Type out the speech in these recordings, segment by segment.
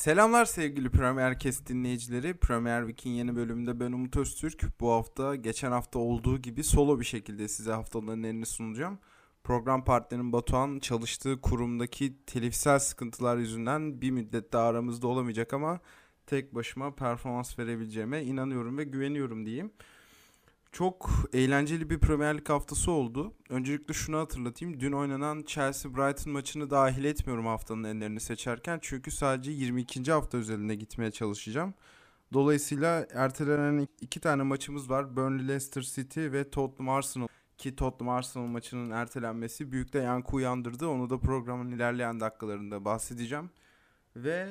Selamlar sevgili Premier Kes dinleyicileri. Premier Week'in yeni bölümünde ben Umut Öztürk. Bu hafta geçen hafta olduğu gibi solo bir şekilde size haftaların elini sunacağım. Program partnerim Batuhan çalıştığı kurumdaki telifsel sıkıntılar yüzünden bir müddet daha aramızda olamayacak ama tek başıma performans verebileceğime inanıyorum ve güveniyorum diyeyim. Çok eğlenceli bir Premier Lig haftası oldu. Öncelikle şunu hatırlatayım. Dün oynanan Chelsea-Brighton maçını dahil etmiyorum haftanın enlerini seçerken. Çünkü sadece 22. hafta üzerinde gitmeye çalışacağım. Dolayısıyla ertelenen iki tane maçımız var. Burnley Leicester City ve Tottenham Arsenal. Ki Tottenham Arsenal maçının ertelenmesi büyük de yankı uyandırdı. Onu da programın ilerleyen dakikalarında bahsedeceğim. Ve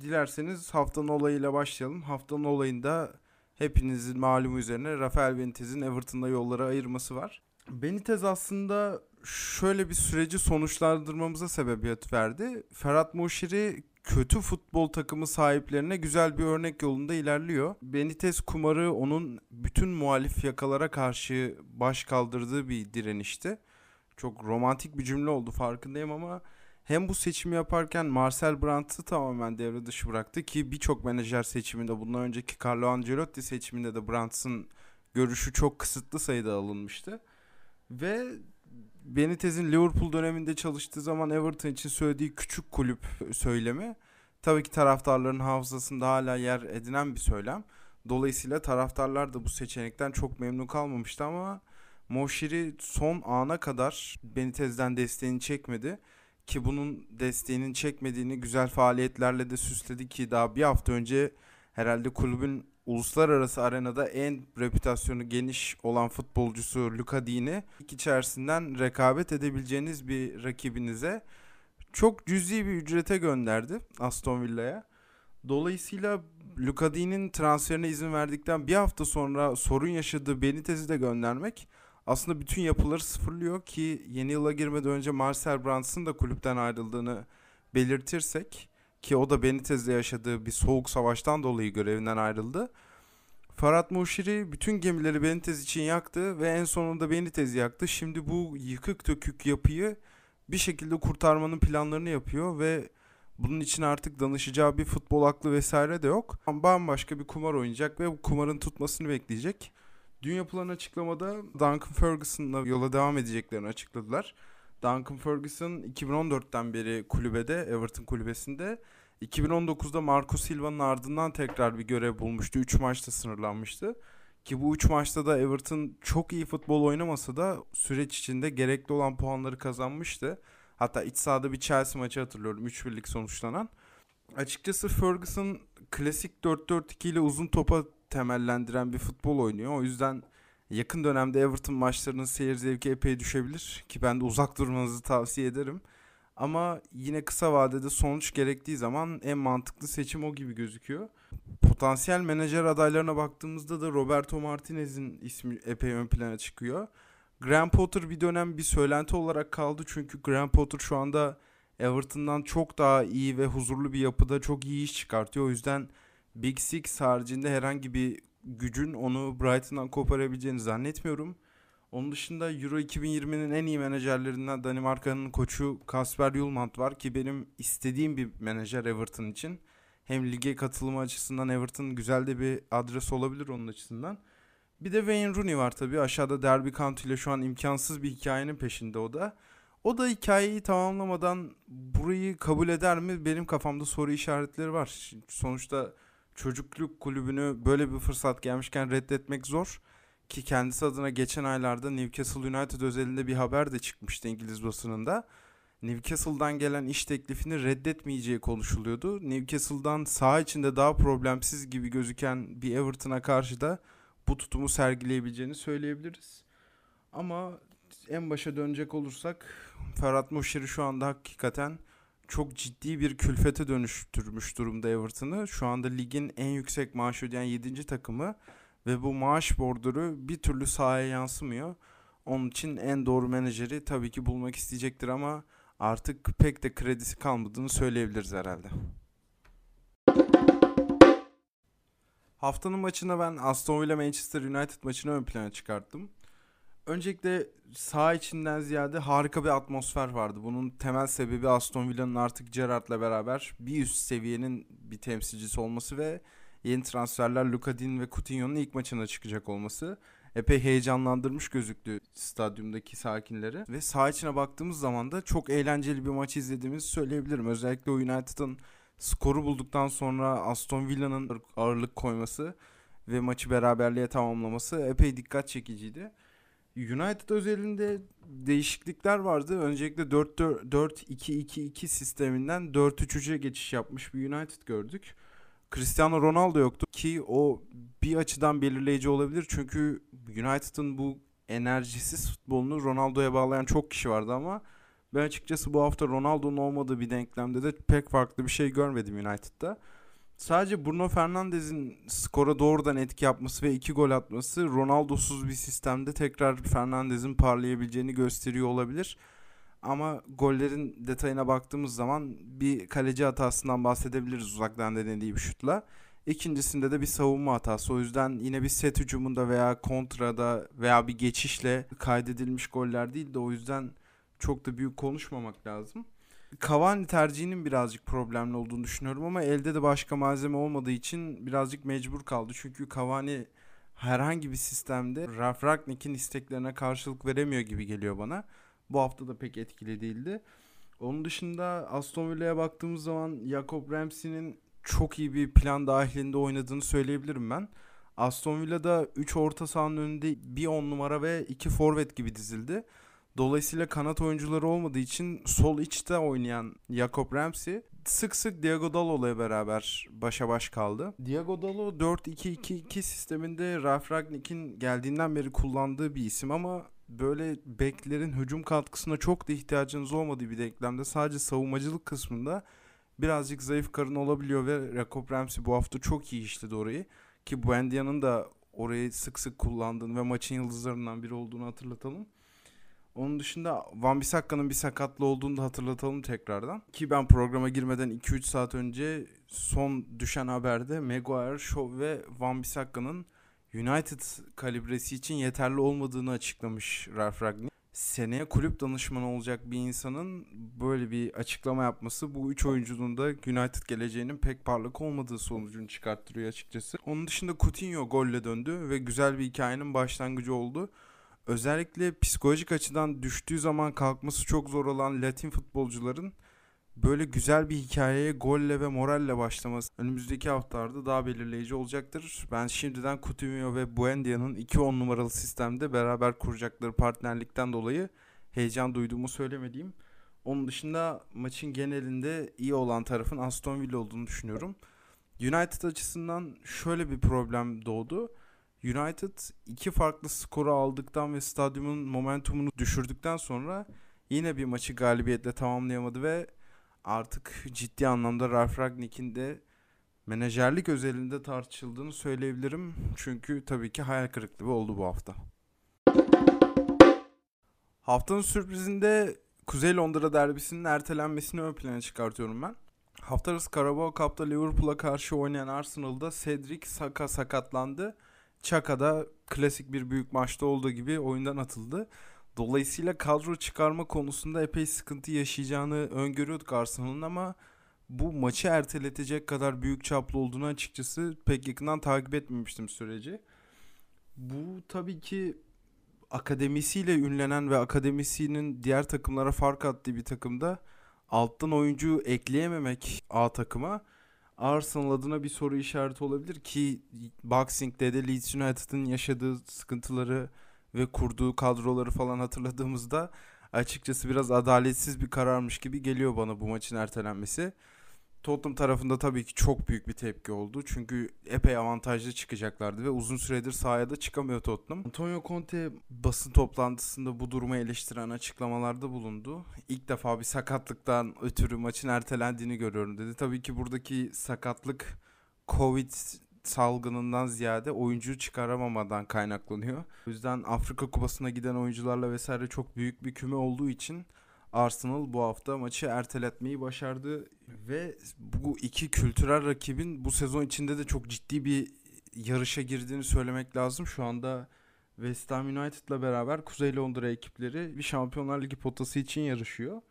dilerseniz haftanın olayıyla başlayalım. Haftanın olayında hepinizin malumu üzerine Rafael Benitez'in Everton'da yolları ayırması var. Benitez aslında şöyle bir süreci sonuçlandırmamıza sebebiyet verdi. Ferhat Moşiri kötü futbol takımı sahiplerine güzel bir örnek yolunda ilerliyor. Benitez kumarı onun bütün muhalif yakalara karşı baş kaldırdığı bir direnişti. Çok romantik bir cümle oldu farkındayım ama hem bu seçimi yaparken Marcel Brandt'ı tamamen devre dışı bıraktı ki birçok menajer seçiminde bundan önceki Carlo Ancelotti seçiminde de Brandt'ın görüşü çok kısıtlı sayıda alınmıştı. Ve Benitez'in Liverpool döneminde çalıştığı zaman Everton için söylediği küçük kulüp söylemi tabii ki taraftarların hafızasında hala yer edinen bir söylem. Dolayısıyla taraftarlar da bu seçenekten çok memnun kalmamıştı ama Moşiri son ana kadar Benitez'den desteğini çekmedi ki bunun desteğinin çekmediğini güzel faaliyetlerle de süsledi ki daha bir hafta önce herhalde kulübün uluslararası arenada en reputasyonu geniş olan futbolcusu Luka Dini içerisinden rekabet edebileceğiniz bir rakibinize çok cüzi bir ücrete gönderdi Aston Villa'ya. Dolayısıyla Luka Dini'nin transferine izin verdikten bir hafta sonra sorun yaşadığı Benitez'i de göndermek aslında bütün yapıları sıfırlıyor ki yeni yıla girmeden önce Marcel Brands'ın da kulüpten ayrıldığını belirtirsek ki o da Benitez'le yaşadığı bir soğuk savaştan dolayı görevinden ayrıldı. Farhat Muşiri bütün gemileri Benitez için yaktı ve en sonunda Benitez'i yaktı. Şimdi bu yıkık dökük yapıyı bir şekilde kurtarmanın planlarını yapıyor ve bunun için artık danışacağı bir futbol aklı vesaire de yok. Bambaşka bir kumar oynayacak ve bu kumarın tutmasını bekleyecek. Dün yapılan açıklamada Duncan Ferguson'la yola devam edeceklerini açıkladılar. Duncan Ferguson 2014'ten beri kulübede, Everton kulübesinde. 2019'da Marco Silva'nın ardından tekrar bir görev bulmuştu. 3 maçta sınırlanmıştı. Ki bu 3 maçta da Everton çok iyi futbol oynamasa da süreç içinde gerekli olan puanları kazanmıştı. Hatta iç sahada bir Chelsea maçı hatırlıyorum 3-1'lik sonuçlanan. Açıkçası Ferguson klasik 4-4-2 ile uzun topa temellendiren bir futbol oynuyor. O yüzden yakın dönemde Everton maçlarının seyir zevki epey düşebilir ki ben de uzak durmanızı tavsiye ederim. Ama yine kısa vadede sonuç gerektiği zaman en mantıklı seçim o gibi gözüküyor. Potansiyel menajer adaylarına baktığımızda da Roberto Martinez'in ismi epey ön plana çıkıyor. Graham Potter bir dönem bir söylenti olarak kaldı çünkü Graham Potter şu anda Everton'dan çok daha iyi ve huzurlu bir yapıda çok iyi iş çıkartıyor. O yüzden Big Six haricinde herhangi bir gücün onu Brighton'dan koparabileceğini zannetmiyorum. Onun dışında Euro 2020'nin en iyi menajerlerinden Danimarka'nın koçu Kasper Julmand var ki benim istediğim bir menajer Everton için. Hem lige katılımı açısından Everton güzel de bir adres olabilir onun açısından. Bir de Wayne Rooney var tabii. Aşağıda Derby County ile şu an imkansız bir hikayenin peşinde o da. O da hikayeyi tamamlamadan burayı kabul eder mi? Benim kafamda soru işaretleri var. Sonuçta çocukluk kulübünü böyle bir fırsat gelmişken reddetmek zor. Ki kendisi adına geçen aylarda Newcastle United özelinde bir haber de çıkmıştı İngiliz basınında. Newcastle'dan gelen iş teklifini reddetmeyeceği konuşuluyordu. Newcastle'dan saha içinde daha problemsiz gibi gözüken bir Everton'a karşı da bu tutumu sergileyebileceğini söyleyebiliriz. Ama en başa dönecek olursak Ferhat Moşiri şu anda hakikaten çok ciddi bir külfete dönüştürmüş durumda Everton'ı. Şu anda ligin en yüksek maaş ödeyen 7. takımı ve bu maaş borduru bir türlü sahaya yansımıyor. Onun için en doğru menajeri tabii ki bulmak isteyecektir ama artık pek de kredisi kalmadığını söyleyebiliriz herhalde. Haftanın maçına ben Aston Villa Manchester United maçını ön plana çıkarttım. Öncelikle sağ içinden ziyade harika bir atmosfer vardı. Bunun temel sebebi Aston Villa'nın artık Gerrard'la beraber bir üst seviyenin bir temsilcisi olması ve yeni transferler Luka Din ve Coutinho'nun ilk maçına çıkacak olması epey heyecanlandırmış gözüktü stadyumdaki sakinleri. Ve saha içine baktığımız zaman da çok eğlenceli bir maç izlediğimizi söyleyebilirim. Özellikle United'ın skoru bulduktan sonra Aston Villa'nın ağırlık koyması ve maçı beraberliğe tamamlaması epey dikkat çekiciydi. United özelinde değişiklikler vardı. Öncelikle 4-2-2-2 sisteminden 4-3-3'e geçiş yapmış bir United gördük. Cristiano Ronaldo yoktu ki o bir açıdan belirleyici olabilir. Çünkü United'ın bu enerjisiz futbolunu Ronaldo'ya bağlayan çok kişi vardı ama ben açıkçası bu hafta Ronaldo'nun olmadığı bir denklemde de pek farklı bir şey görmedim United'da. Sadece Bruno Fernandes'in skora doğrudan etki yapması ve iki gol atması Ronaldo'suz bir sistemde tekrar Fernandes'in parlayabileceğini gösteriyor olabilir. Ama gollerin detayına baktığımız zaman bir kaleci hatasından bahsedebiliriz uzaktan denediği bir şutla. İkincisinde de bir savunma hatası. O yüzden yine bir set hücumunda veya kontrada veya bir geçişle kaydedilmiş goller değil de o yüzden çok da büyük konuşmamak lazım. Cavani tercihinin birazcık problemli olduğunu düşünüyorum ama elde de başka malzeme olmadığı için birazcık mecbur kaldı. Çünkü Cavani herhangi bir sistemde Ralf Ragnick'in isteklerine karşılık veremiyor gibi geliyor bana. Bu hafta da pek etkili değildi. Onun dışında Aston Villa'ya baktığımız zaman Jacob Ramsey'nin çok iyi bir plan dahilinde oynadığını söyleyebilirim ben. Aston Villa'da 3 orta sahanın önünde bir 10 numara ve 2 forvet gibi dizildi. Dolayısıyla kanat oyuncuları olmadığı için sol içte oynayan Jacob Ramsey sık sık Diego Dalot'la beraber başa baş kaldı. Diego Dalot 4-2-2-2 sisteminde Ralf Ragnick'in geldiğinden beri kullandığı bir isim ama böyle beklerin hücum katkısına çok da ihtiyacınız olmadığı bir denklemde sadece savunmacılık kısmında birazcık zayıf karın olabiliyor ve Jacob Ramsey bu hafta çok iyi işledi orayı. Ki Buendia'nın da orayı sık sık kullandığını ve maçın yıldızlarından biri olduğunu hatırlatalım. Onun dışında Van Bissakka'nın bir sakatlı olduğunu da hatırlatalım tekrardan. Ki ben programa girmeden 2-3 saat önce son düşen haberde Maguire, Shaw ve Van Bissakka'nın United kalibresi için yeterli olmadığını açıklamış Ralf Ragnick. Seneye kulüp danışmanı olacak bir insanın böyle bir açıklama yapması bu üç oyuncunun da United geleceğinin pek parlak olmadığı sonucunu çıkarttırıyor açıkçası. Onun dışında Coutinho golle döndü ve güzel bir hikayenin başlangıcı oldu özellikle psikolojik açıdan düştüğü zaman kalkması çok zor olan Latin futbolcuların böyle güzel bir hikayeye golle ve moralle başlaması önümüzdeki haftalarda daha belirleyici olacaktır. Ben şimdiden Coutinho ve Buendia'nın 2-10 numaralı sistemde beraber kuracakları partnerlikten dolayı heyecan duyduğumu söylemediğim. Onun dışında maçın genelinde iyi olan tarafın Aston Villa olduğunu düşünüyorum. United açısından şöyle bir problem doğdu. United iki farklı skoru aldıktan ve stadyumun momentumunu düşürdükten sonra yine bir maçı galibiyetle tamamlayamadı ve artık ciddi anlamda Ralf Ragnick'in de menajerlik özelinde tartışıldığını söyleyebilirim. Çünkü tabii ki hayal kırıklığı oldu bu hafta. Haftanın sürprizinde Kuzey Londra derbisinin ertelenmesini ön plana çıkartıyorum ben. Hafta arası Carabao Cup'ta Liverpool'a karşı oynayan Arsenal'da Cedric Saka sakatlandı Çaka'da klasik bir büyük maçta olduğu gibi oyundan atıldı. Dolayısıyla kadro çıkarma konusunda epey sıkıntı yaşayacağını öngörüyorduk Arsenal'ın ama bu maçı erteletecek kadar büyük çaplı olduğunu açıkçası pek yakından takip etmemiştim süreci. Bu tabii ki akademisiyle ünlenen ve akademisinin diğer takımlara fark attığı bir takımda alttan oyuncu ekleyememek A takıma Arsenal adına bir soru işareti olabilir ki Boxing Day'de Leeds United'ın yaşadığı sıkıntıları ve kurduğu kadroları falan hatırladığımızda açıkçası biraz adaletsiz bir kararmış gibi geliyor bana bu maçın ertelenmesi. Tottenham tarafında tabii ki çok büyük bir tepki oldu. Çünkü epey avantajlı çıkacaklardı ve uzun süredir sahaya da çıkamıyor Tottenham. Antonio Conte basın toplantısında bu durumu eleştiren açıklamalarda bulundu. İlk defa bir sakatlıktan ötürü maçın ertelendiğini görüyorum dedi. Tabii ki buradaki sakatlık Covid salgınından ziyade oyuncu çıkaramamadan kaynaklanıyor. O yüzden Afrika Kupası'na giden oyuncularla vesaire çok büyük bir küme olduğu için Arsenal bu hafta maçı erteletmeyi başardı ve bu iki kültürel rakibin bu sezon içinde de çok ciddi bir yarışa girdiğini söylemek lazım. Şu anda West Ham United'la beraber Kuzey Londra ekipleri bir Şampiyonlar Ligi potası için yarışıyor.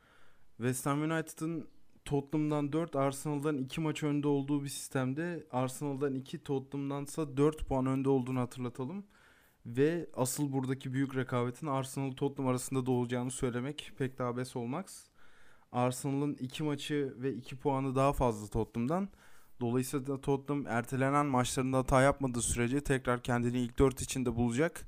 West Ham United'ın Tottenham'dan 4, Arsenal'dan 2 maç önde olduğu bir sistemde Arsenal'dan 2, Tottenham'dansa 4 puan önde olduğunu hatırlatalım. Ve asıl buradaki büyük rekabetin Arsenal Tottenham arasında da söylemek pek daha bes olmaz. Arsenal'ın 2 maçı ve 2 puanı daha fazla Tottenham'dan. Dolayısıyla Tottenham ertelenen maçlarında hata yapmadığı sürece tekrar kendini ilk 4 içinde bulacak.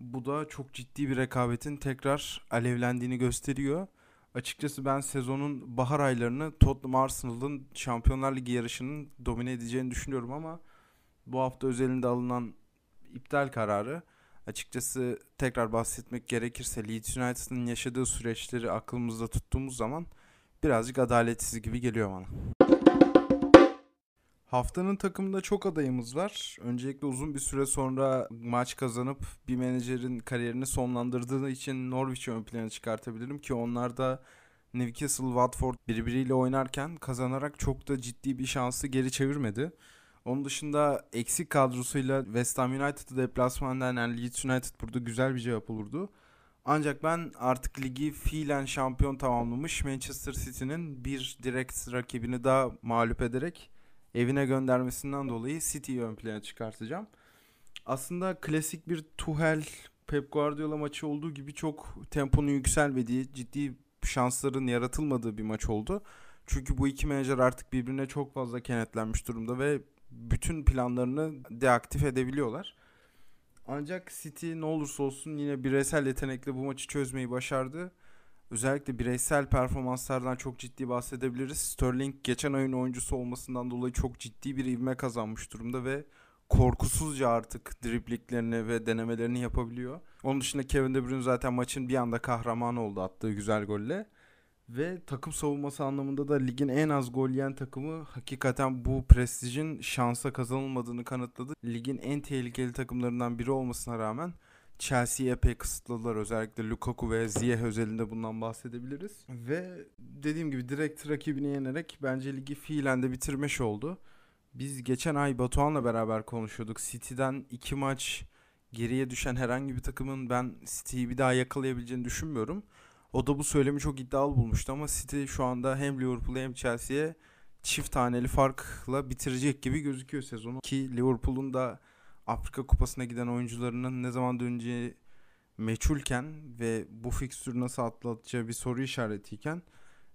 Bu da çok ciddi bir rekabetin tekrar alevlendiğini gösteriyor. Açıkçası ben sezonun bahar aylarını Tottenham Arsenal'ın Şampiyonlar Ligi yarışının domine edeceğini düşünüyorum ama bu hafta özelinde alınan iptal kararı açıkçası tekrar bahsetmek gerekirse Leeds United'ın yaşadığı süreçleri aklımızda tuttuğumuz zaman birazcık adaletsiz gibi geliyor bana. Haftanın takımında çok adayımız var. Öncelikle uzun bir süre sonra maç kazanıp bir menajerin kariyerini sonlandırdığı için Norwich'i ön plana çıkartabilirim ki onlar da Newcastle, Watford birbiriyle oynarken kazanarak çok da ciddi bir şansı geri çevirmedi. Onun dışında eksik kadrosuyla West Ham United'ı deplasmandan yani Leeds United burada güzel bir cevap olurdu. Ancak ben artık ligi fiilen şampiyon tamamlamış Manchester City'nin bir direkt rakibini daha mağlup ederek evine göndermesinden dolayı City'yi ön plana çıkartacağım. Aslında klasik bir Tuchel Pep Guardiola maçı olduğu gibi çok temponun yükselmediği, ciddi şansların yaratılmadığı bir maç oldu. Çünkü bu iki menajer artık birbirine çok fazla kenetlenmiş durumda ve bütün planlarını deaktif edebiliyorlar. Ancak City ne olursa olsun yine bireysel yetenekle bu maçı çözmeyi başardı. Özellikle bireysel performanslardan çok ciddi bahsedebiliriz. Sterling geçen ayın oyuncusu olmasından dolayı çok ciddi bir ivme kazanmış durumda ve korkusuzca artık dripliklerini ve denemelerini yapabiliyor. Onun dışında Kevin De Bruyne zaten maçın bir anda kahramanı oldu attığı güzel golle. Ve takım savunması anlamında da ligin en az gol yiyen takımı hakikaten bu prestijin şansa kazanılmadığını kanıtladı. Ligin en tehlikeli takımlarından biri olmasına rağmen Chelsea'yi epey kısıtladılar. Özellikle Lukaku ve Ziyech özelinde bundan bahsedebiliriz. Ve dediğim gibi direkt rakibini yenerek bence ligi fiilen de bitirmiş oldu. Biz geçen ay Batuhan'la beraber konuşuyorduk. City'den iki maç geriye düşen herhangi bir takımın ben City'yi bir daha yakalayabileceğini düşünmüyorum. O da bu söylemi çok iddialı bulmuştu ama City şu anda hem Liverpool'a hem Chelsea'ye çift taneli farkla bitirecek gibi gözüküyor sezonu. Ki Liverpool'un da Afrika Kupası'na giden oyuncularının ne zaman döneceği meçhulken ve bu fikstürü nasıl atlatacağı bir soru işaretiyken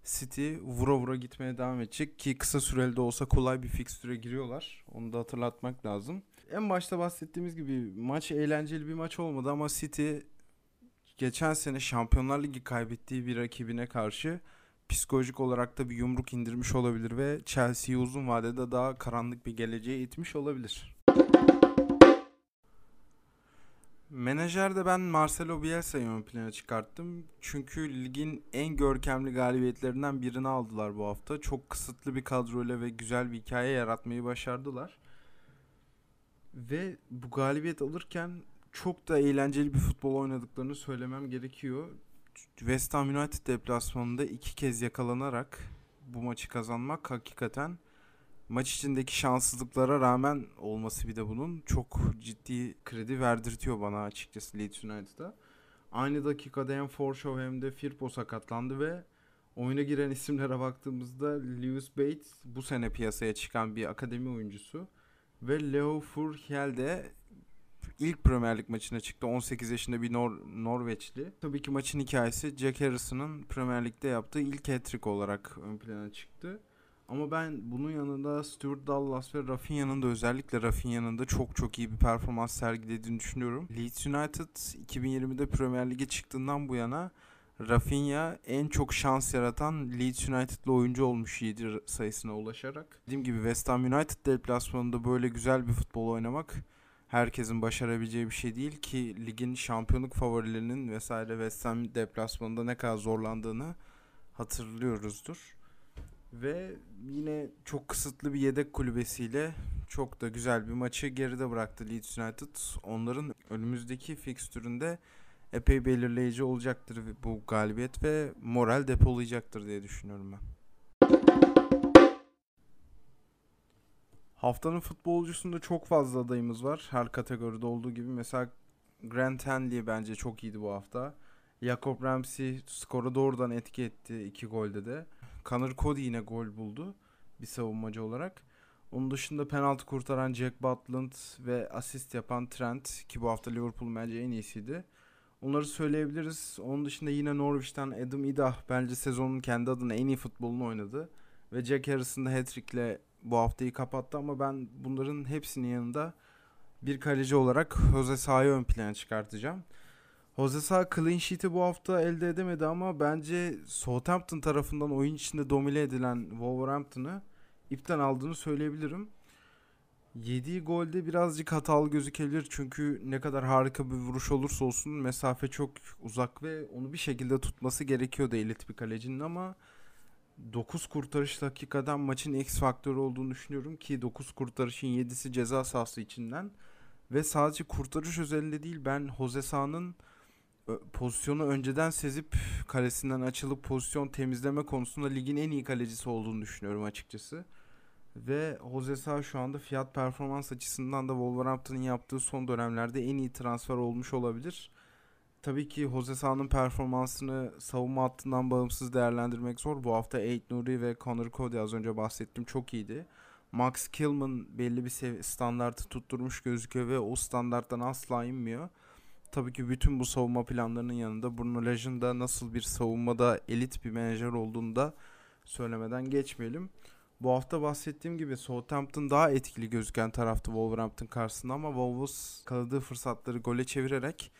City vura vura gitmeye devam edecek ki kısa süreli de olsa kolay bir fikstüre giriyorlar. Onu da hatırlatmak lazım. En başta bahsettiğimiz gibi maç eğlenceli bir maç olmadı ama City geçen sene Şampiyonlar Ligi kaybettiği bir rakibine karşı psikolojik olarak da bir yumruk indirmiş olabilir ve Chelsea'yi uzun vadede daha karanlık bir geleceğe itmiş olabilir. Menajerde ben Marcelo Bielsa'yı ön plana çıkarttım. Çünkü ligin en görkemli galibiyetlerinden birini aldılar bu hafta. Çok kısıtlı bir kadroyla ve güzel bir hikaye yaratmayı başardılar. Ve bu galibiyet alırken çok da eğlenceli bir futbol oynadıklarını söylemem gerekiyor. West Ham United deplasmanında iki kez yakalanarak bu maçı kazanmak hakikaten maç içindeki şanssızlıklara rağmen olması bir de bunun çok ciddi kredi verdirtiyor bana açıkçası Leeds United'a. Aynı dakikada hem Forshaw hem de Firpo sakatlandı ve oyuna giren isimlere baktığımızda Lewis Bates bu sene piyasaya çıkan bir akademi oyuncusu ve Leo Furhel de ilk Premier Lig maçına çıktı. 18 yaşında bir Nor Norveçli. Tabii ki maçın hikayesi Jack Harrison'ın Premier Lig'de yaptığı ilk hat-trick olarak ön plana çıktı. Ama ben bunun yanında Stuart Dallas ve Rafinha'nın da özellikle Rafinha'nın da çok çok iyi bir performans sergilediğini düşünüyorum. Leeds United 2020'de Premier Lig'e çıktığından bu yana Rafinha en çok şans yaratan Leeds United'lı oyuncu olmuş 7 sayısına ulaşarak. Dediğim gibi West Ham United deplasmanında böyle güzel bir futbol oynamak herkesin başarabileceği bir şey değil ki ligin şampiyonluk favorilerinin vesaire West Ham deplasmanında ne kadar zorlandığını hatırlıyoruzdur. Ve yine çok kısıtlı bir yedek kulübesiyle çok da güzel bir maçı geride bıraktı Leeds United. Onların önümüzdeki fikstüründe epey belirleyici olacaktır bu galibiyet ve moral depolayacaktır diye düşünüyorum ben. Haftanın futbolcusunda çok fazla adayımız var. Her kategoride olduğu gibi. Mesela Grant Henley bence çok iyiydi bu hafta. Jacob Ramsey skora doğrudan etki etti iki golde de. Connor Cody yine gol buldu bir savunmacı olarak. Onun dışında penaltı kurtaran Jack Butland ve asist yapan Trent ki bu hafta Liverpool bence en iyisiydi. Onları söyleyebiliriz. Onun dışında yine Norwich'ten Adam Idah bence sezonun kendi adına en iyi futbolunu oynadı. Ve Jack Harrison da hat-trick'le bu haftayı kapattı ama ben bunların hepsinin yanında bir kaleci olarak Jose Sa'yı ön plana çıkartacağım. Jose Sa clean sheet'i bu hafta elde edemedi ama bence Southampton tarafından oyun içinde domine edilen Wolverhampton'ı ipten aldığını söyleyebilirim. Yediği golde birazcık hatalı gözükebilir çünkü ne kadar harika bir vuruş olursa olsun mesafe çok uzak ve onu bir şekilde tutması gerekiyordu elit bir kalecinin ama 9 kurtarış hakikaten maçın X faktörü olduğunu düşünüyorum ki 9 kurtarışın 7'si ceza sahası içinden ve sadece kurtarış özelinde değil ben Jose Sa'nın pozisyonu önceden sezip kalesinden açılıp pozisyon temizleme konusunda ligin en iyi kalecisi olduğunu düşünüyorum açıkçası. Ve Jose Sa şu anda fiyat performans açısından da Wolverhampton'ın yaptığı son dönemlerde en iyi transfer olmuş olabilir. Tabii ki Jose Sa'nın performansını savunma hattından bağımsız değerlendirmek zor. Bu hafta Ait Nuri ve Connor Cody az önce bahsettim çok iyiydi. Max Kilman belli bir standartı tutturmuş gözüküyor ve o standarttan asla inmiyor. Tabii ki bütün bu savunma planlarının yanında Bruno Lage'ın da nasıl bir savunmada elit bir menajer olduğunu da söylemeden geçmeyelim. Bu hafta bahsettiğim gibi Southampton daha etkili gözüken taraftı Wolverhampton karşısında ama Wolves kaladığı fırsatları gole çevirerek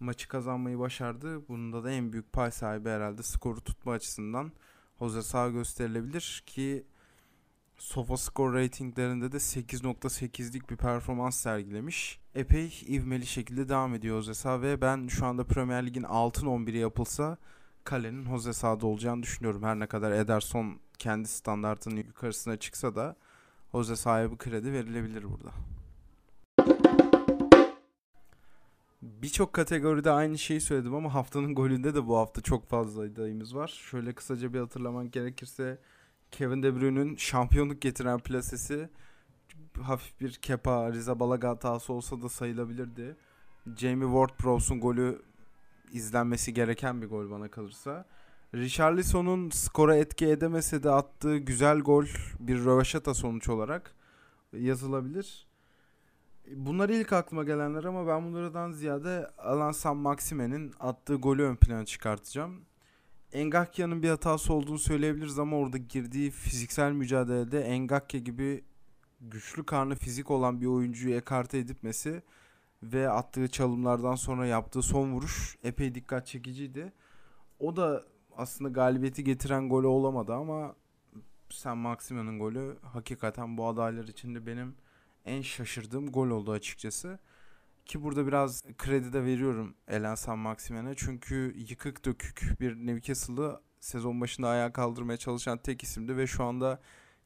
maçı kazanmayı başardı. Bunda da en büyük pay sahibi herhalde skoru tutma açısından Jose Sağ gösterilebilir ki SofaScore ratinglerinde de 8.8'lik bir performans sergilemiş. Epey ivmeli şekilde devam ediyor Jose Sağ ve ben şu anda Premier Lig'in altın 11'i yapılsa kalenin Jose Sağ'da olacağını düşünüyorum. Her ne kadar Ederson kendi standartının yukarısına çıksa da Jose Sağ'a bu kredi verilebilir burada. Birçok kategoride aynı şeyi söyledim ama haftanın golünde de bu hafta çok fazla adayımız var. Şöyle kısaca bir hatırlamak gerekirse Kevin De Bruyne'ün şampiyonluk getiren plasesi hafif bir Kepa Riza Balaga hatası olsa da sayılabilirdi. Jamie Ward-Prowse'un golü izlenmesi gereken bir gol bana kalırsa. Richarlison'un skora etki edemese de attığı güzel gol bir röveşata sonuç olarak yazılabilir. Bunlar ilk aklıma gelenler ama ben bunlardan ziyade Alan San Maxime'nin attığı golü ön plana çıkartacağım. Engakya'nın bir hatası olduğunu söyleyebiliriz ama orada girdiği fiziksel mücadelede Engakya gibi güçlü karnı fizik olan bir oyuncuyu ekarte edipmesi ve attığı çalımlardan sonra yaptığı son vuruş epey dikkat çekiciydi. O da aslında galibiyeti getiren golü olamadı ama Sen Maxime'nin golü hakikaten bu adaylar içinde benim en şaşırdığım gol oldu açıkçası. Ki burada biraz kredi de veriyorum Elen San Maximen'e. Çünkü yıkık dökük bir Newcastle'ı sezon başında ayağa kaldırmaya çalışan tek isimdi ve şu anda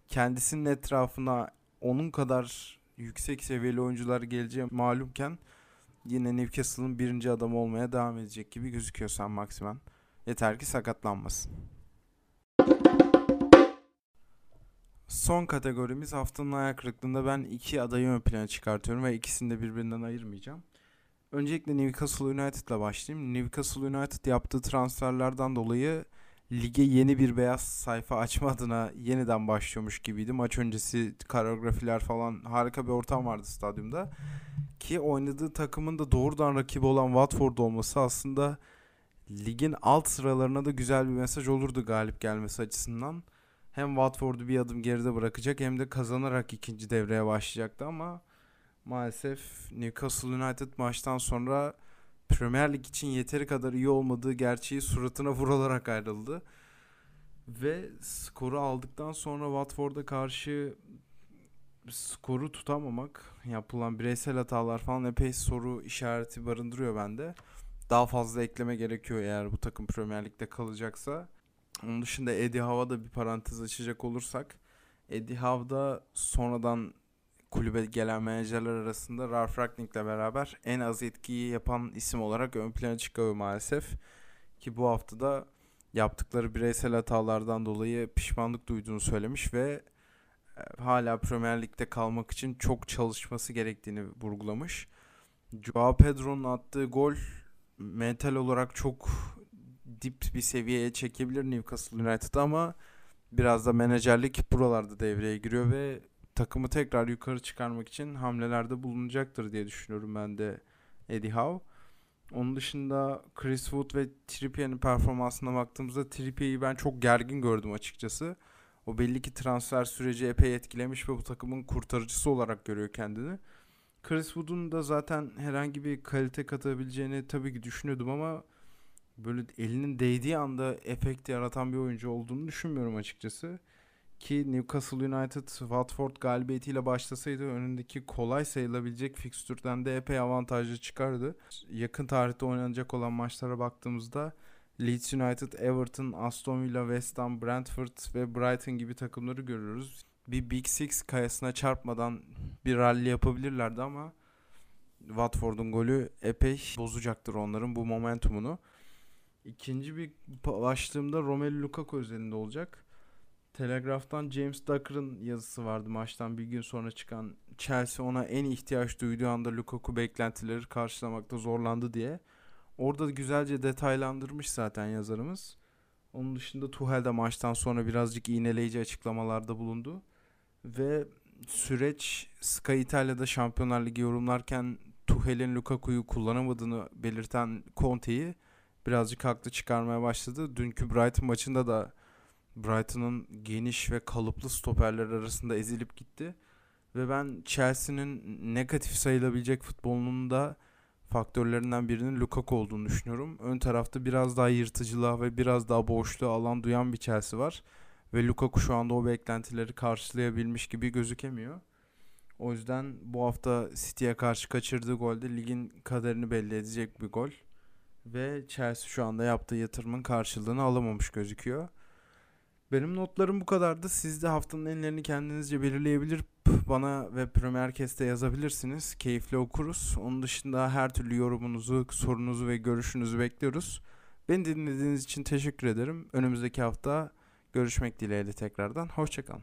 kendisinin etrafına onun kadar yüksek seviyeli oyuncular geleceği malumken yine Newcastle'ın birinci adamı olmaya devam edecek gibi gözüküyor San Maximen. Yeter ki sakatlanmasın. Son kategorimiz haftanın ayak kırıklığında ben iki adayı ön plana çıkartıyorum ve ikisini de birbirinden ayırmayacağım. Öncelikle Newcastle United'la başlayayım. Newcastle United yaptığı transferlerden dolayı lige yeni bir beyaz sayfa açma adına yeniden başlıyormuş gibiydi. Maç öncesi koreografiler falan harika bir ortam vardı stadyumda. Ki oynadığı takımın da doğrudan rakibi olan Watford olması aslında ligin alt sıralarına da güzel bir mesaj olurdu galip gelmesi açısından. Hem Watford'u bir adım geride bırakacak hem de kazanarak ikinci devreye başlayacaktı ama maalesef Newcastle United maçtan sonra Premier Lig için yeteri kadar iyi olmadığı gerçeği suratına vurularak ayrıldı. Ve skoru aldıktan sonra Watford'a karşı skoru tutamamak, yapılan bireysel hatalar falan epey soru işareti barındırıyor bende. Daha fazla ekleme gerekiyor eğer bu takım Premier Lig'de kalacaksa. Onun dışında Eddie Howe'a da bir parantez açacak olursak Eddie Howe'da sonradan kulübe gelen menajerler arasında Ralf Ragnik'le beraber en az etkiyi yapan isim olarak ön plana çıkıyor maalesef. Ki bu haftada yaptıkları bireysel hatalardan dolayı pişmanlık duyduğunu söylemiş ve e, hala Premier Lig'de kalmak için çok çalışması gerektiğini vurgulamış. Joao Pedro'nun attığı gol mental olarak çok dip bir seviyeye çekebilir Newcastle United ama biraz da menajerlik buralarda devreye giriyor ve takımı tekrar yukarı çıkarmak için hamlelerde bulunacaktır diye düşünüyorum ben de Eddie Howe. Onun dışında Chris Wood ve Trippier'in performansına baktığımızda Trippier'i ben çok gergin gördüm açıkçası. O belli ki transfer süreci epey etkilemiş ve bu takımın kurtarıcısı olarak görüyor kendini. Chris Wood'un da zaten herhangi bir kalite katabileceğini tabii ki düşünüyordum ama böyle elinin değdiği anda efekt yaratan bir oyuncu olduğunu düşünmüyorum açıkçası. Ki Newcastle United Watford galibiyetiyle başlasaydı önündeki kolay sayılabilecek fikstürden de epey avantajlı çıkardı. Yakın tarihte oynanacak olan maçlara baktığımızda Leeds United, Everton, Aston Villa, West Ham, Brentford ve Brighton gibi takımları görüyoruz. Bir Big Six kayasına çarpmadan bir rally yapabilirlerdi ama Watford'un golü epey bozacaktır onların bu momentumunu. İkinci bir başlığımda Romelu Lukaku özelinde olacak. Telegraph'tan James Ducker'ın yazısı vardı maçtan bir gün sonra çıkan. Chelsea ona en ihtiyaç duyduğu anda Lukaku beklentileri karşılamakta zorlandı diye. Orada güzelce detaylandırmış zaten yazarımız. Onun dışında Tuchel de maçtan sonra birazcık iğneleyici açıklamalarda bulundu. Ve süreç Sky İtalya'da Şampiyonlar Ligi yorumlarken Tuchel'in Lukaku'yu kullanamadığını belirten Conte'yi birazcık haklı çıkarmaya başladı. Dünkü Brighton maçında da Brighton'ın geniş ve kalıplı stoperler arasında ezilip gitti. Ve ben Chelsea'nin negatif sayılabilecek futbolunun da faktörlerinden birinin Lukaku olduğunu düşünüyorum. Ön tarafta biraz daha yırtıcılığa ve biraz daha boşluğa alan duyan bir Chelsea var. Ve Lukaku şu anda o beklentileri karşılayabilmiş gibi gözükemiyor. O yüzden bu hafta City'ye karşı kaçırdığı golde ligin kaderini belli edecek bir gol. Ve Chelsea şu anda yaptığı yatırımın karşılığını alamamış gözüküyor. Benim notlarım bu kadardı. Siz de haftanın enlerini kendinizce belirleyebilir. Bana ve Premier Kest'e yazabilirsiniz. Keyifli okuruz. Onun dışında her türlü yorumunuzu, sorunuzu ve görüşünüzü bekliyoruz. Beni dinlediğiniz için teşekkür ederim. Önümüzdeki hafta görüşmek dileğiyle tekrardan. Hoşçakalın.